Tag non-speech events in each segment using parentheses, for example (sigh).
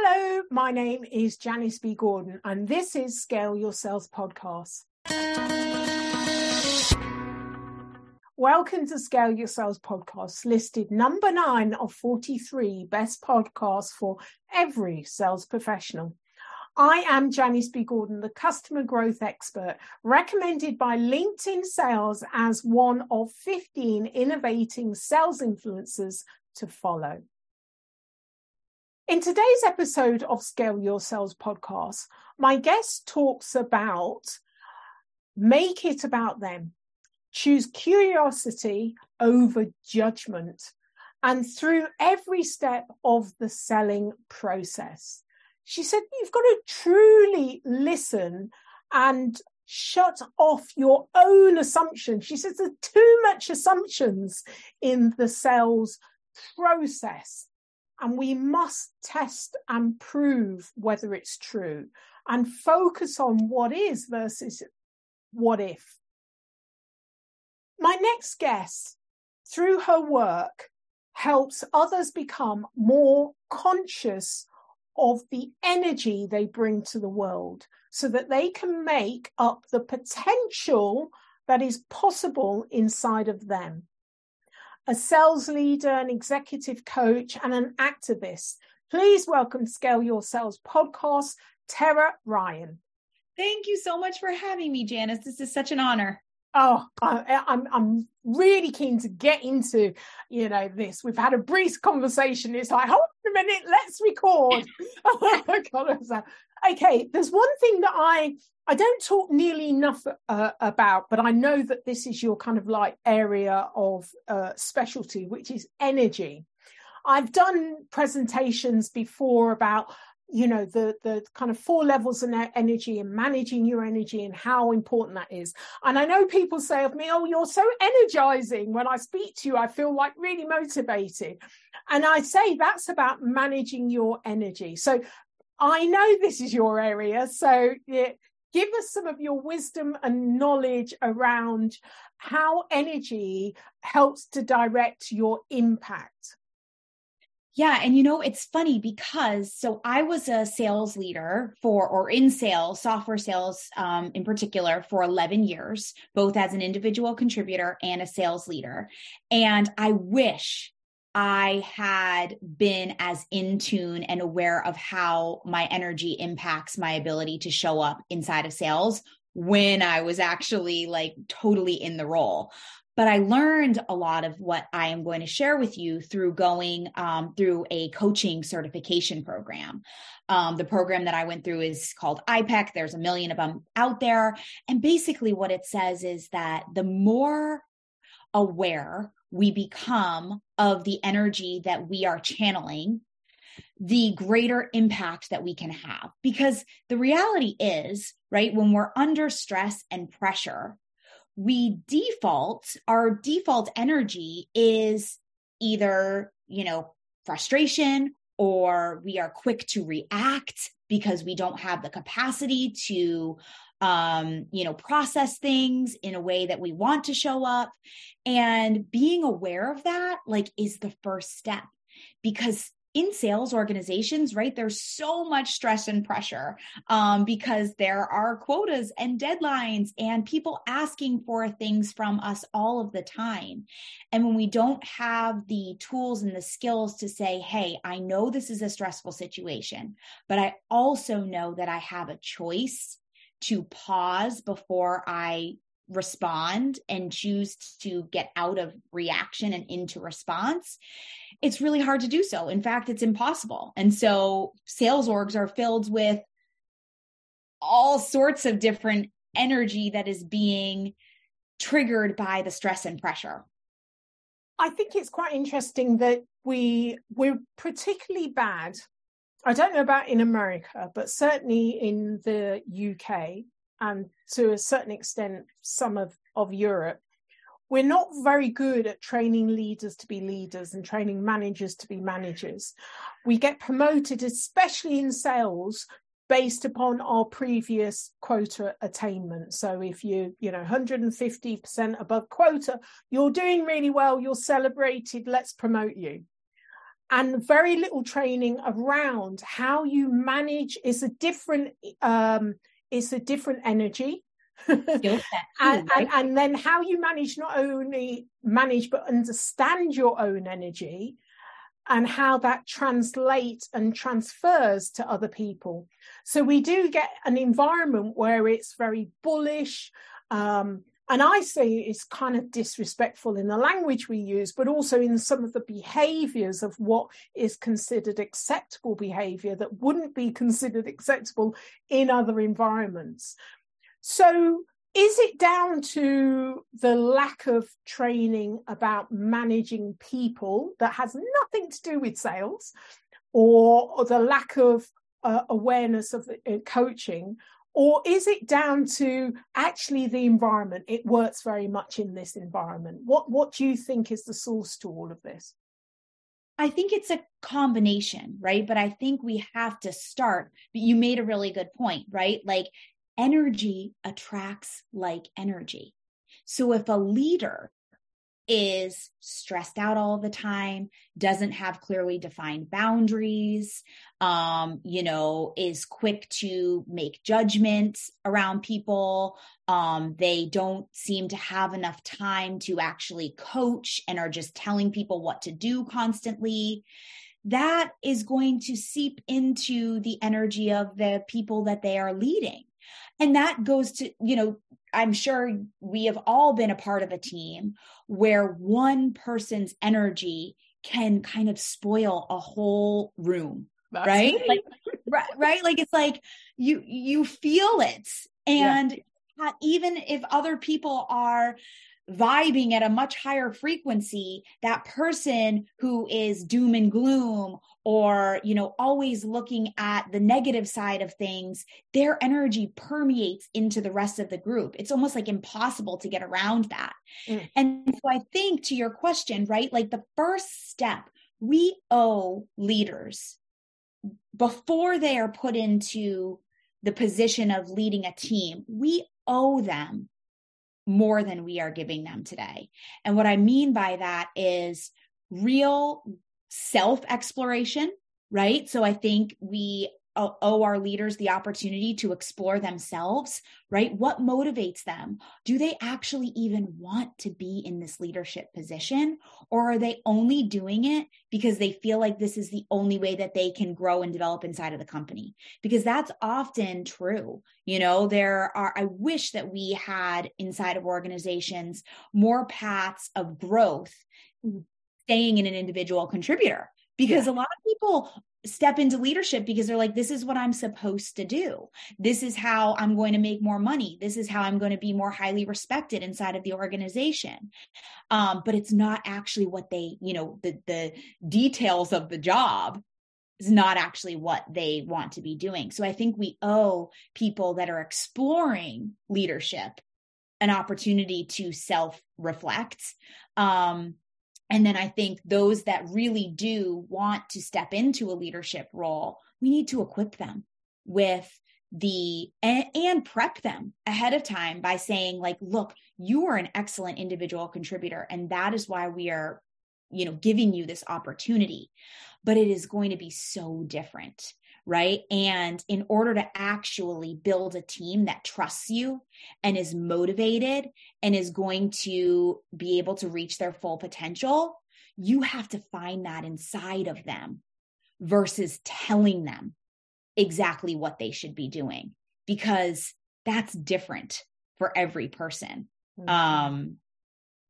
Hello, my name is Janice B. Gordon, and this is Scale Your Sales Podcast. Welcome to Scale Your Sales Podcast, listed number nine of 43 best podcasts for every sales professional. I am Janice B. Gordon, the customer growth expert, recommended by LinkedIn Sales as one of 15 innovating sales influencers to follow. In today's episode of Scale Your Sales podcast, my guest talks about make it about them, choose curiosity over judgment, and through every step of the selling process. She said, You've got to truly listen and shut off your own assumptions. She says there's too much assumptions in the sales process and we must test and prove whether it's true and focus on what is versus what if. My next guest, through her work, helps others become more conscious of the energy they bring to the world so that they can make up the potential that is possible inside of them a sales leader, an executive coach, and an activist. Please welcome Scale Your Sales podcast, Tara Ryan. Thank you so much for having me, Janice. This is such an honor. Oh, I, I'm I'm really keen to get into you know this. We've had a brief conversation. It's like, hold on a minute, let's record. (laughs) (laughs) Oh okay, there's one thing that I I don't talk nearly enough uh, about, but I know that this is your kind of like area of uh, specialty, which is energy. I've done presentations before about you know the the kind of four levels of energy and managing your energy and how important that is. And i know people say of me oh you're so energizing. When i speak to you i feel like really motivated. And i say that's about managing your energy. So i know this is your area so yeah, give us some of your wisdom and knowledge around how energy helps to direct your impact. Yeah. And you know, it's funny because so I was a sales leader for, or in sales, software sales um, in particular, for 11 years, both as an individual contributor and a sales leader. And I wish I had been as in tune and aware of how my energy impacts my ability to show up inside of sales when I was actually like totally in the role. But I learned a lot of what I am going to share with you through going um, through a coaching certification program. Um, the program that I went through is called IPEC. There's a million of them out there. And basically, what it says is that the more aware we become of the energy that we are channeling, the greater impact that we can have. Because the reality is, right, when we're under stress and pressure, we default, our default energy is either, you know, frustration or we are quick to react because we don't have the capacity to um, you know, process things in a way that we want to show up. And being aware of that, like, is the first step because in sales organizations, right, there's so much stress and pressure um, because there are quotas and deadlines and people asking for things from us all of the time. And when we don't have the tools and the skills to say, hey, I know this is a stressful situation, but I also know that I have a choice to pause before I respond and choose to get out of reaction and into response, it's really hard to do so. In fact, it's impossible. And so sales orgs are filled with all sorts of different energy that is being triggered by the stress and pressure. I think it's quite interesting that we we're particularly bad I don't know about in America, but certainly in the UK and to a certain extent some of, of Europe, we're not very good at training leaders to be leaders and training managers to be managers. We get promoted, especially in sales, based upon our previous quota attainment. So if you, you know, 150% above quota, you're doing really well, you're celebrated, let's promote you. And very little training around how you manage is a different um it's a different energy. (laughs) And, and, and then how you manage not only manage but understand your own energy and how that translates and transfers to other people. So we do get an environment where it's very bullish um, and I say it's kind of disrespectful in the language we use, but also in some of the behaviors of what is considered acceptable behavior that wouldn't be considered acceptable in other environments. So, is it down to the lack of training about managing people that has nothing to do with sales, or, or the lack of uh, awareness of uh, coaching, or is it down to actually the environment? It works very much in this environment. What what do you think is the source to all of this? I think it's a combination, right? But I think we have to start. But you made a really good point, right? Like energy attracts like energy. So if a leader is stressed out all the time, doesn't have clearly defined boundaries, um, you know, is quick to make judgments around people. Um, they don't seem to have enough time to actually coach and are just telling people what to do constantly. That is going to seep into the energy of the people that they are leading. And that goes to, you know, I'm sure we have all been a part of a team where one person's energy can kind of spoil a whole room. That's right? Like, right? Right. Like it's like you you feel it. And yeah. even if other people are vibing at a much higher frequency, that person who is doom and gloom or, you know, always looking at the negative side of things, their energy permeates into the rest of the group. It's almost like impossible to get around that. Mm. And so I think to your question, right? Like the first step, we owe leaders before they are put into the position of leading a team, we owe them more than we are giving them today. And what I mean by that is real self exploration, right? So I think we owe our leaders the opportunity to explore themselves, right? What motivates them? Do they actually even want to be in this leadership position? Or are they only doing it because they feel like this is the only way that they can grow and develop inside of the company? Because that's often true. You know, there are, I wish that we had inside of organizations more paths of growth staying in an individual contributor because yeah. a lot of people step into leadership because they're like this is what i'm supposed to do. This is how i'm going to make more money. This is how i'm going to be more highly respected inside of the organization. Um, but it's not actually what they you know the the details of the job is not actually what they want to be doing. So i think we owe people that are exploring leadership an opportunity to self reflect um, and then I think those that really do want to step into a leadership role, we need to equip them with the and, and, prep them ahead of time by saying like look you are an excellent individual contributor and that is why we are you know giving you this opportunity. But it is going to be so different right? And in order to actually build a team that trusts you and is motivated and is going to be able to reach their full potential, you have to find that inside of them versus telling them exactly what they should be doing because that's different for every person. Mm-hmm. Um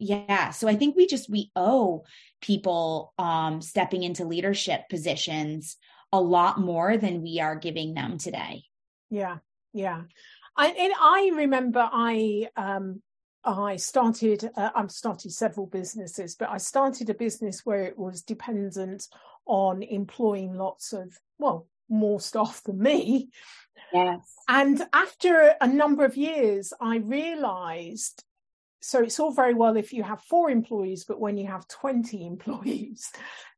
yeah, so I think we just we owe people um stepping into leadership positions a lot more than we are giving them today. Yeah, yeah. I, and I remember I um, I started uh, I've started several businesses, but I started a business where it was dependent on employing lots of well more staff than me. Yes. And after a number of years, I realized so it's all very well if you have four employees, but when you have 20 employees,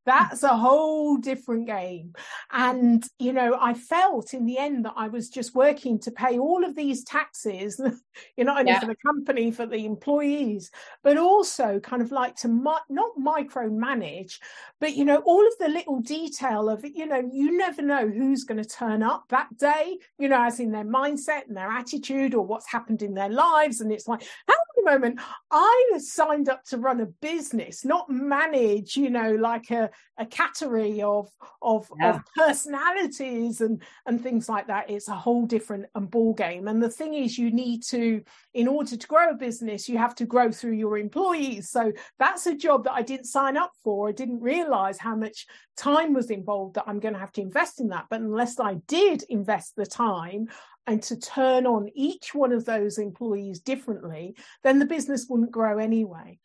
that's a whole different game. And, you know, I felt in the end that I was just working to pay all of these taxes, (laughs) you know, not only yeah. for the company, for the employees, but also kind of like to mi- not micromanage, but, you know, all of the little detail of, you know, you never know who's going to turn up that day, you know, as in their mindset and their attitude or what's happened in their lives. And it's like, how moment I signed up to run a business, not manage, you know, like a, a category of of, yeah. of personalities and and things like that. It's a whole different um, ball game. And the thing is, you need to, in order to grow a business, you have to grow through your employees. So that's a job that I didn't sign up for. I didn't realize how much time was involved that I'm going to have to invest in that. But unless I did invest the time, and to turn on each one of those employees differently, then the business wouldn't grow anyway.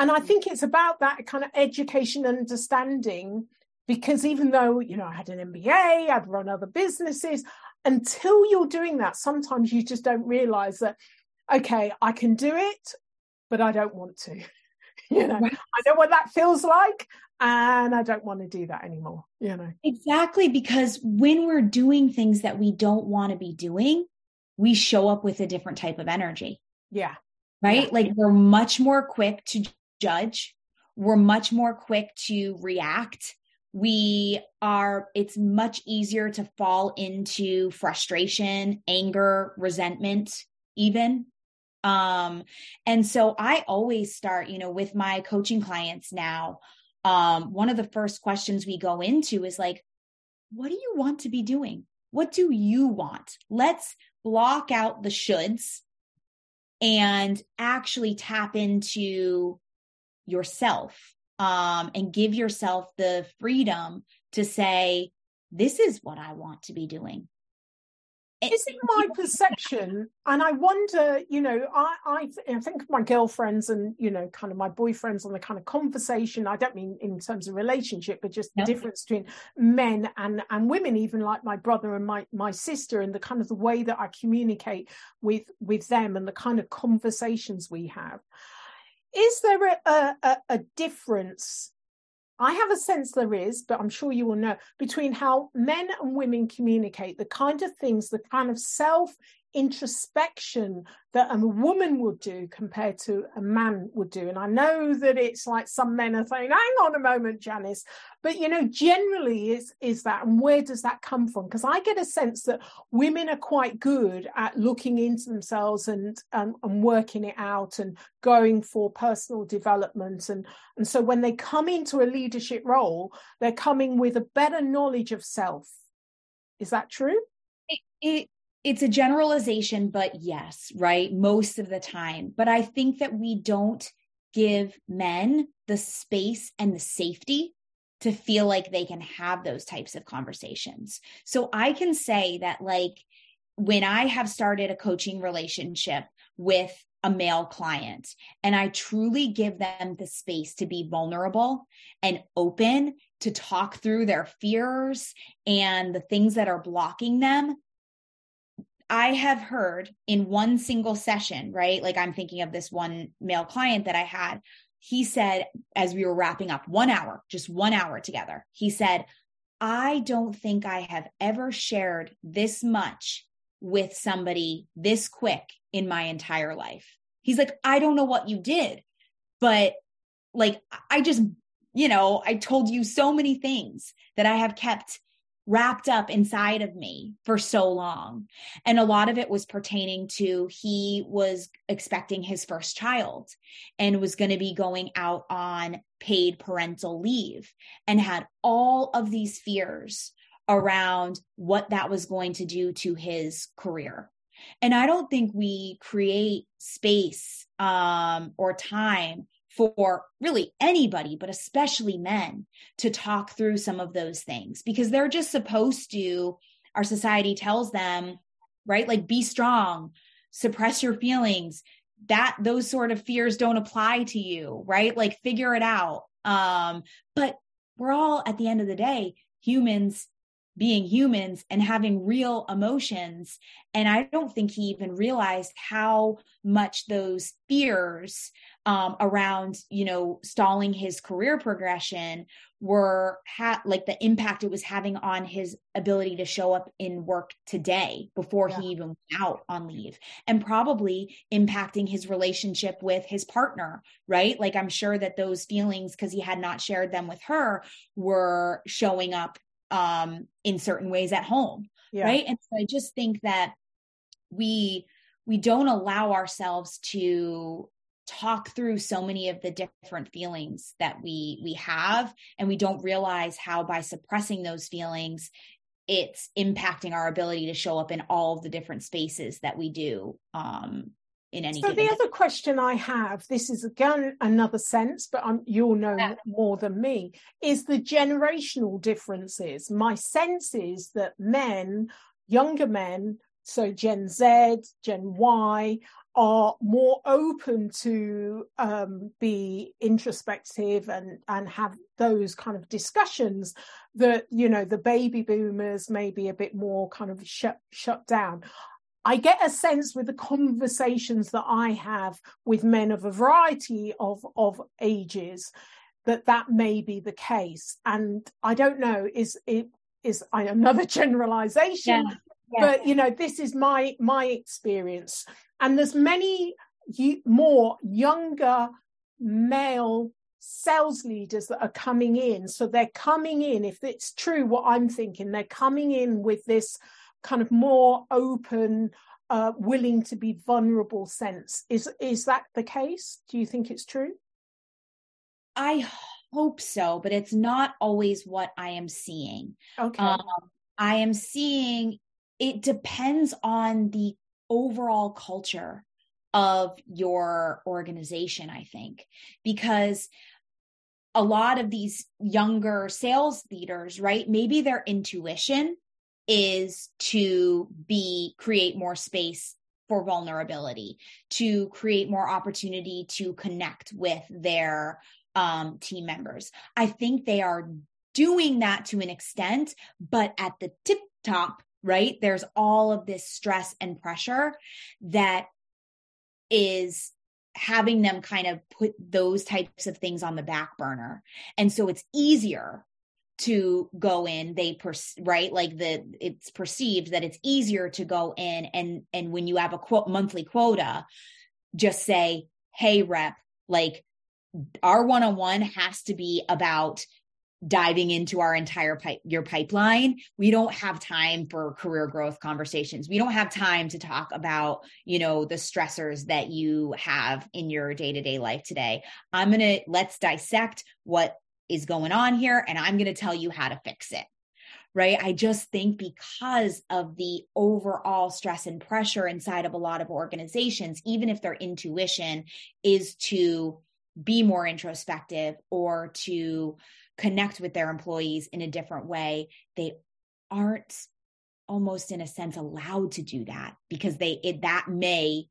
And I mm. think it's about that kind of education and understanding because even though, you know, I had an MBA, I'd run other businesses, until you're doing that, sometimes you just don't realize that, okay, I can do it, but I don't want to. (laughs) you know, right. I know what that feels like and I don't want to do that anymore, you know. Exactly because when we're doing things that we don't want to be doing, we show up with a different type of energy. Yeah. Right? Yeah. Like we're much more quick to judge. We're much more quick to react. We are, it's much easier to fall into frustration, anger, resentment, even. Um, and so I always start, you know, with my coaching clients now um, one of the first questions we go into is like, what do you want to be doing? What do you want? Let's block out the shoulds and actually tap into yourself um, and give yourself the freedom to say, this is what I want to be doing. Is it my perception and i wonder you know I, I i think of my girlfriends and you know kind of my boyfriends and the kind of conversation i don't mean in terms of relationship but just the difference between men and and women even like my brother and my my sister and the kind of the way that i communicate with with them and the kind of conversations we have is there a, a, a difference? I have a sense there is, but I'm sure you will know, between how men and women communicate, the kind of things, the kind of self introspection that a woman would do compared to a man would do. And I know that it's like some men are saying, hang on a moment, Janice, but you know, generally is is that and where does that come from? Because I get a sense that women are quite good at looking into themselves and, and working it out and going for personal development. And and so when they come into a leadership role, they're coming with a better knowledge of self. Is that true? It, it it's a generalization, but yes, right? Most of the time. But I think that we don't give men the space and the safety to feel like they can have those types of conversations. So I can say that, like, when I have started a coaching relationship with a male client and I truly give them the space to be vulnerable and open to talk through their fears and the things that are blocking them, I have heard in one single session, right? Like I'm thinking of this one male client that I had. He said, as we were wrapping up one hour, just one hour together, he said, I don't think I have ever shared this much with somebody this quick in my entire life. He's like, I don't know what you did, but like, I just, you know, I told you so many things that I have kept wrapped up inside of me for so long. And a lot of it was pertaining to he was expecting his first child and was going to be going out on paid parental leave and had all of these fears around what that was going to do to his career. And I don't think we create space um, or time for really anybody, but especially men, to talk through some of those things because they're just supposed to, our society tells them, right? Like be strong, suppress your feelings. That those sort of fears don't apply to you, right? Like figure it out. Um, but we're all at the end of the day humans being humans and having real emotions. And I don't think he even realized how much those fears um, around, you know, stalling his career progression were ha- like the impact it was having on his ability to show up in work today before yeah. he even went out on leave and probably impacting his relationship with his partner right like i'm sure that those feelings because he had not shared them with her were showing up um in certain ways at home yeah. right and so i just think that we we don't allow ourselves to talk through so many of the different feelings that we we have and we don't realize how by suppressing those feelings it's impacting our ability to show up in all of the different spaces that we do um in any so the day. other question i have this is again another sense but I'm, you'll know yeah. more than me is the generational differences my sense is that men younger men so gen z gen y are more open to um, be introspective and and have those kind of discussions that you know the baby boomers may be a bit more kind of shut shut down I get a sense with the conversations that I have with men of a variety of, of ages that that may be the case. And I don't know, is it is another (laughs) generalization, yeah. Yeah. but you know, this is my my experience and there's many more younger male sales leaders that are coming in. So they're coming in, if it's true what I'm thinking, they're coming in with this kind of more open, uh, willing to be vulnerable sense. Is is that the case? Do you think it's true? I hope so, but it's not always what I am seeing. Okay. Um, I am seeing it depends on the overall culture of your organization, I think, because a lot of these younger sales leaders, right? Maybe their intuition is to be create more space for vulnerability, to create more opportunity to connect with their um, team members. I think they are doing that to an extent, but at the tip top right? There's all of this stress and pressure that is having them kind of put those types of things on the back burner. And so it's easier to go in they per, right? Like the it's perceived that it's easier to go in and and when you have a quote monthly quota just say hey rep like our one-on-one has to be about diving into our entire pipe your pipeline. We don't have time for career growth conversations. We don't have time to talk about you know the stressors that you have in your day-to-day life today. I'm going to let's dissect what is going on here and i'm going to tell you how to fix it right? I just think because of the overall stress and pressure inside of a lot of organizations even if their intuition is to be more introspective or to connect with their employees in a different way, they aren't almost in a sense allowed to do that because they it, that may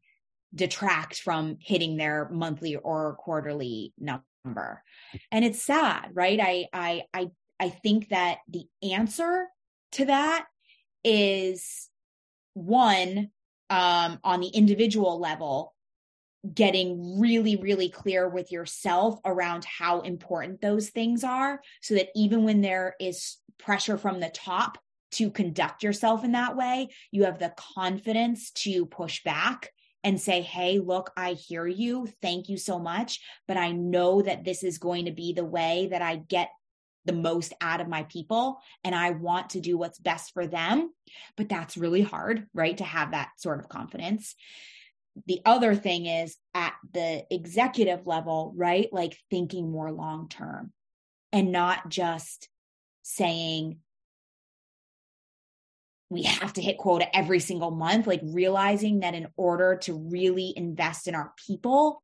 detract from hitting their monthly or quarterly number. And it's sad, right? I I I I think that the answer to that is one um, on the individual level getting really, really clear with yourself around how important those things are so that even when there is pressure from the top to conduct yourself in that way, you have the confidence to push back and say, Hey, look, I hear you. Thank you so much. But I know that this is going to be the way that I get the most out of my people and I want to do what's best for them. But that's really hard, right? To have that sort of confidence the other thing is at the executive level, right? Like thinking more long term and not just saying, we have to hit quota every single month, like realizing that in order to really invest in our people,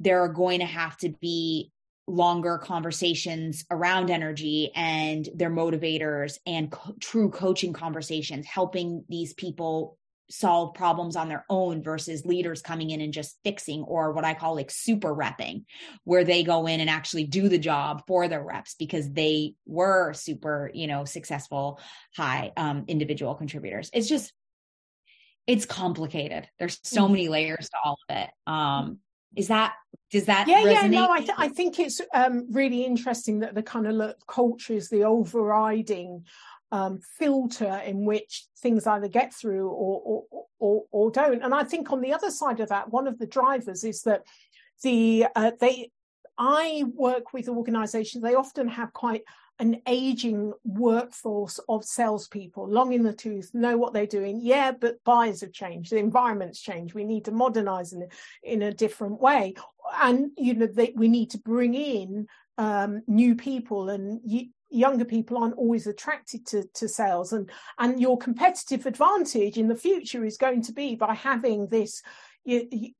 there are going to have to be longer conversations around energy and their motivators and co- true coaching conversations, helping these people solve problems on their own versus leaders coming in and just fixing or what I call like super repping, where they go in and actually do the job for their reps because they were super, you know, successful high um, individual contributors. It's just, it's complicated. There's so mm. many layers to all of it. Um, is that does that yeah yeah no I, th- I think it's um, really interesting that the kind of look, culture is the overriding um, filter in which things either get through or, or, or, or don't. And I think on the other side of that, one of the drivers is that the uh, they I work with organisations. They often have quite an aging workforce of salespeople, long in the tooth, know what they're doing. Yeah, but buyers have changed, the environment's changed. We need to modernize in, in a different way, and you know they, we need to bring in um, new people and younger people aren't always attracted to, to sales and and your competitive advantage in the future is going to be by having this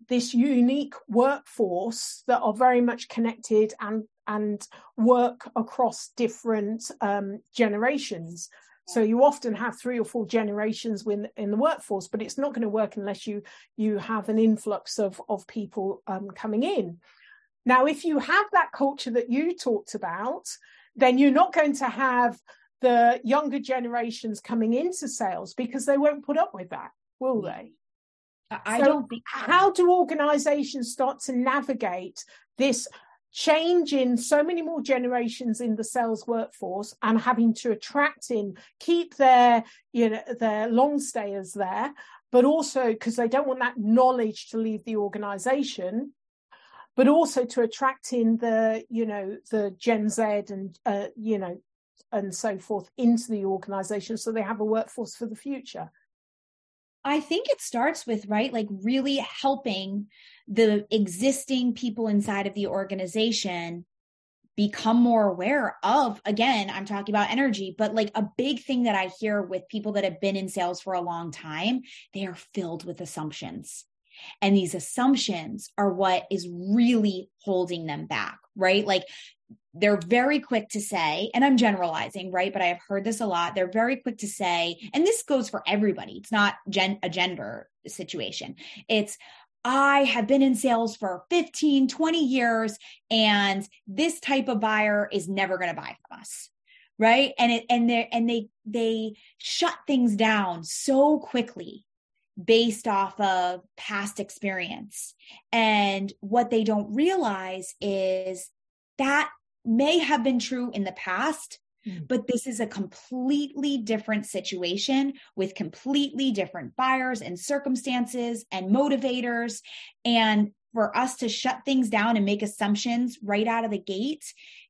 this unique workforce that are very much connected and and work across different um, generations. So you often have three or four generations within in the workforce but it's not going to work unless you you have an influx of of people um, coming in. Now if you have that culture that you talked about then you're not going to have the younger generations coming into sales because they won't put up with that, will they? I so don't think how do organizations start to navigate this change in so many more generations in the sales workforce and having to attract in keep their you know their long stayers there but also because they don't want that knowledge to leave the organization but also to attract in the you know the gen z and uh, you know and so forth into the organization so they have a workforce for the future. I think it starts with right like really helping the existing people inside of the organization become more aware of again i'm talking about energy but like a big thing that i hear with people that have been in sales for a long time they are filled with assumptions and these assumptions are what is really holding them back, right? Like they're very quick to say, and I'm generalizing, right? But I have heard this a lot. They're very quick to say, and this goes for everybody. It's not gen- a gender situation. It's, I have been in sales for 15, 20 years, and this type of buyer is never going to buy from us. Right. And it, and they, and they, they shut things down so quickly based off of past experience. And what they don't realize is that may have been true in the past, mm-hmm. but this is a completely different situation with completely different buyers and circumstances and motivators. And for us to shut things down and make assumptions right out of the gate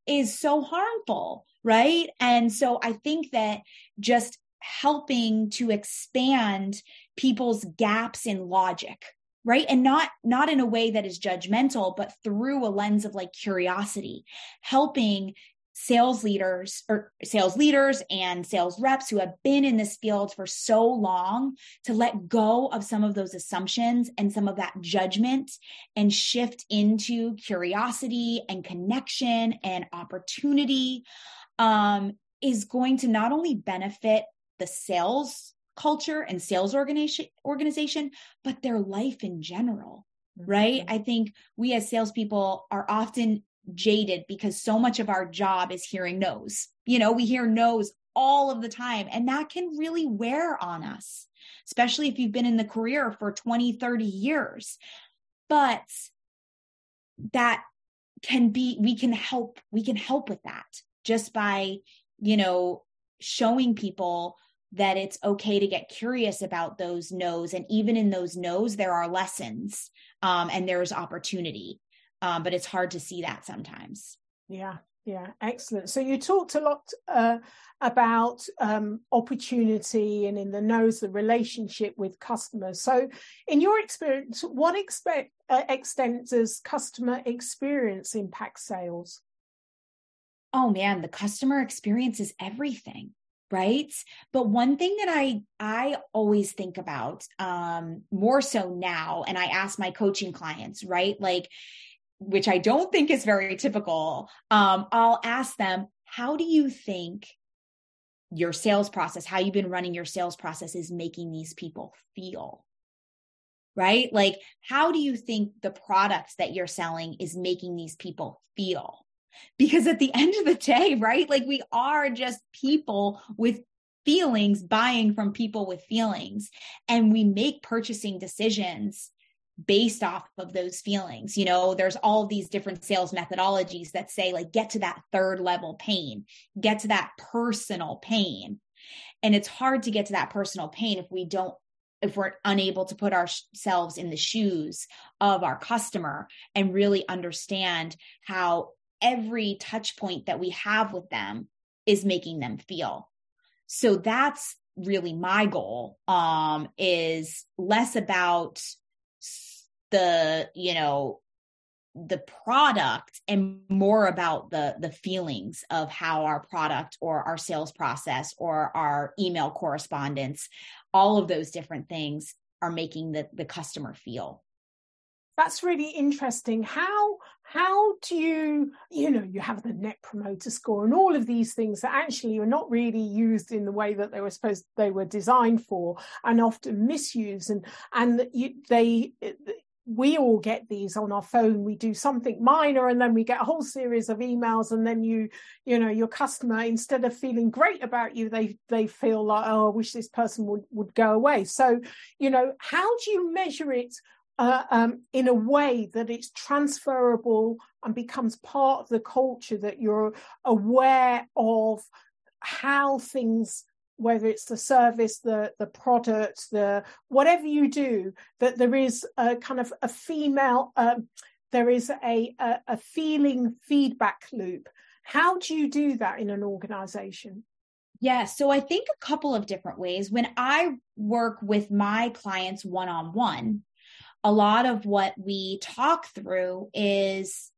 is so harmful, right? And so I think that just helping to expand people's gaps in logic right? And not not in a way that is judgmental but through a lens of like curiosity helping sales leaders or sales leaders and sales reps who have been in this field for so long to let go of some of those assumptions and some of that judgment and shift into curiosity and connection and opportunity um, is going to not only benefit the sales culture and sales organization organization, but their life in general. Mm-hmm. Right. I think we as salespeople are often jaded because so much of our job is hearing no's. You know, we hear no's all of the time, and that can really wear on us, especially if you've been in the career for 20, 30 years. But that can be, we can help, we can help with that just by, you know, showing people that it's okay to get curious about those no's and even in those no's there are lessons um, and there's opportunity um, but it's hard to see that sometimes. Yeah yeah excellent. So you talked a lot uh, about um, opportunity and in the no's the relationship with customers. So in your experience what expect, uh, extent does customer experience impact sales? Oh man the customer experience is everything right but one thing that i i always think about um more so now and i ask my coaching clients right like which i don't think is very typical um i'll ask them how do you think your sales process, how you've been running your sales process is making these people feel. Right? Like, how do you think the products that you're selling is making these people feel? Because at the end of the day, right? Like, we are just people with feelings buying from people with feelings, and we make purchasing decisions based off of those feelings. You know, there's all these different sales methodologies that say, like, get to that third level pain, get to that personal pain. And it's hard to get to that personal pain if we don't, if we're unable to put ourselves in the shoes of our customer and really understand how every touch point that we have with them is making them feel. So that's really my goal um is less about the you know the product and more about the the feelings of how our product or our sales process or our email correspondence all of those different things are making the the customer feel that's really interesting. How how do you you know you have the net promoter score and all of these things that actually are not really used in the way that they were supposed they were designed for and often misused. And and you, they eh, we all get these on our phone. We do something minor and then we get a whole series of emails and then you you know your customer instead of feeling great about you they they feel like oh i wish this person would would go away. So you know how do you measure it uh, um, in a way that it's transferable and becomes part of the culture that you're aware of how things whether it's the service, the the product, the whatever you do, that there is a kind of a female, um, there is a, a, a feeling feedback loop. How do you do that in an organization? Yeah, so I think a couple of different ways. When I work with my clients one on one, a lot of what we talk through is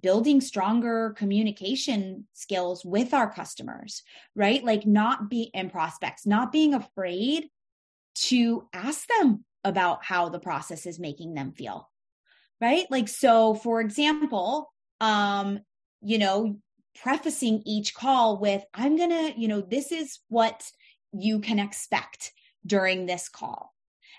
building stronger communication skills with our customers, right? Like not be in prospects, not being afraid to ask them about how the process is making them feel. Right? Like so for example, um you know, prefacing each call with I'm going to, you know, this is what you can expect during this call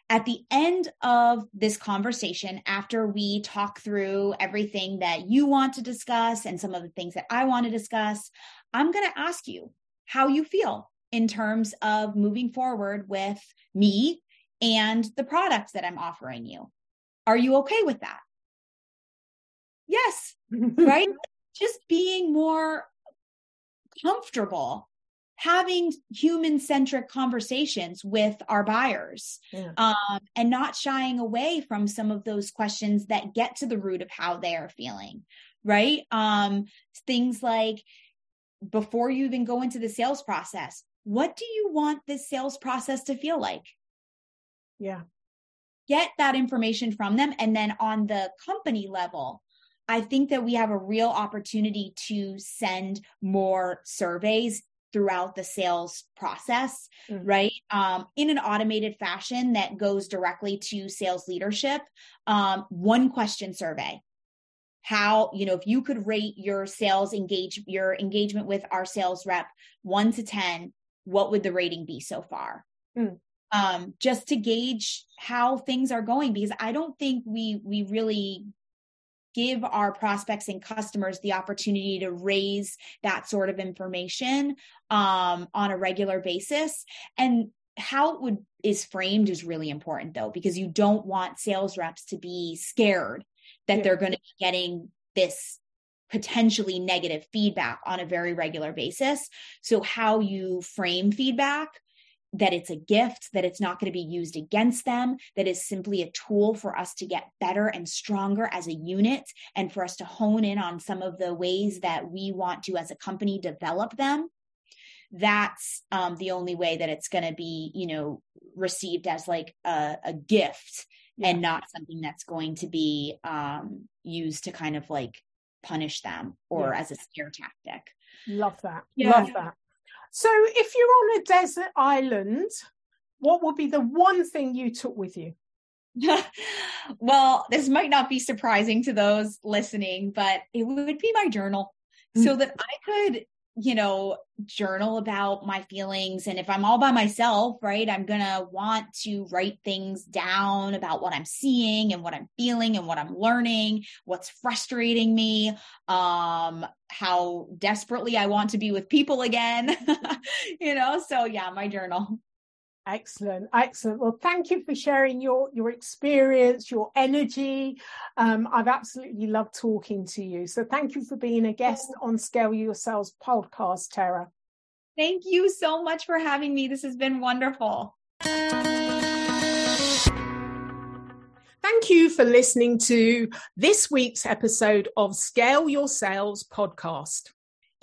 at the end of this conversation, after we talk through everything that you want to discuss and some of the things that I want to discuss, I'm going to ask you how you feel in terms of moving forward with me and the products that I'm offering you. Are you okay with that? Yes, (laughs) right? Just being more comfortable having human centric conversations with our buyers yeah. um, and not shying away from some of those questions that get to the root of how they are feeling right? Um, things like before you even go into the sales process what do you want this sales process to feel like? Yeah. Get that information from them and then on the company level I think that we have a real opportunity to send more surveys throughout the sales process, mm-hmm. right? Um, in an automated fashion that goes directly to sales leadership. Um, one question survey. How, you know, if you could rate your sales engage, your engagement with our sales rep one to 10, what would the rating be so far? Mm. Um, just to gauge how things are going, because I don't think we, we really give our prospects and customers the opportunity to raise that sort of information um, on a regular basis. And how it would is framed is really important though, because you don't want sales reps to be scared that yeah. they're going to be getting this potentially negative feedback on a very regular basis. So how you frame feedback that it's a gift, that it's not going to be used against them, that is simply a tool for us to get better and stronger as a unit and for us to hone in on some of the ways that we want to, as a company, develop them. That's um, the only way that it's going to be, you know, received as like a, a gift yeah. and not something that's going to be um, used to kind of like punish them or yeah. as a scare tactic. Love that. Yeah. Love that. So, if you're on a desert island, what would be the one thing you took with you? (laughs) well, this might not be surprising to those listening, but it would be my journal mm. so that I could you know, journal about my feelings. And if I'm all by myself, right, I'm going to want to write things down about what I'm seeing and what I'm feeling and what I'm learning, what's frustrating me, um, how desperately I want to be with people again, (laughs) you know? So yeah, my journal. Excellent, excellent. Well, thank you for sharing your your experience, your energy. Um, I've absolutely loved talking to you. So, thank you for being a guest on Scale Your Sales podcast, Tara. Thank you so much for having me. This has been wonderful. Thank you for listening to this week's episode of Scale Your Sales podcast.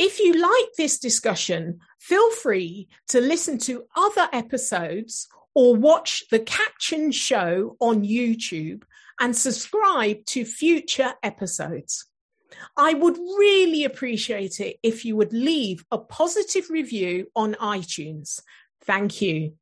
If you like this discussion, feel free to listen to other episodes or watch the caption show on YouTube and subscribe to future episodes. I would really appreciate it if you would leave a positive review on iTunes. Thank you.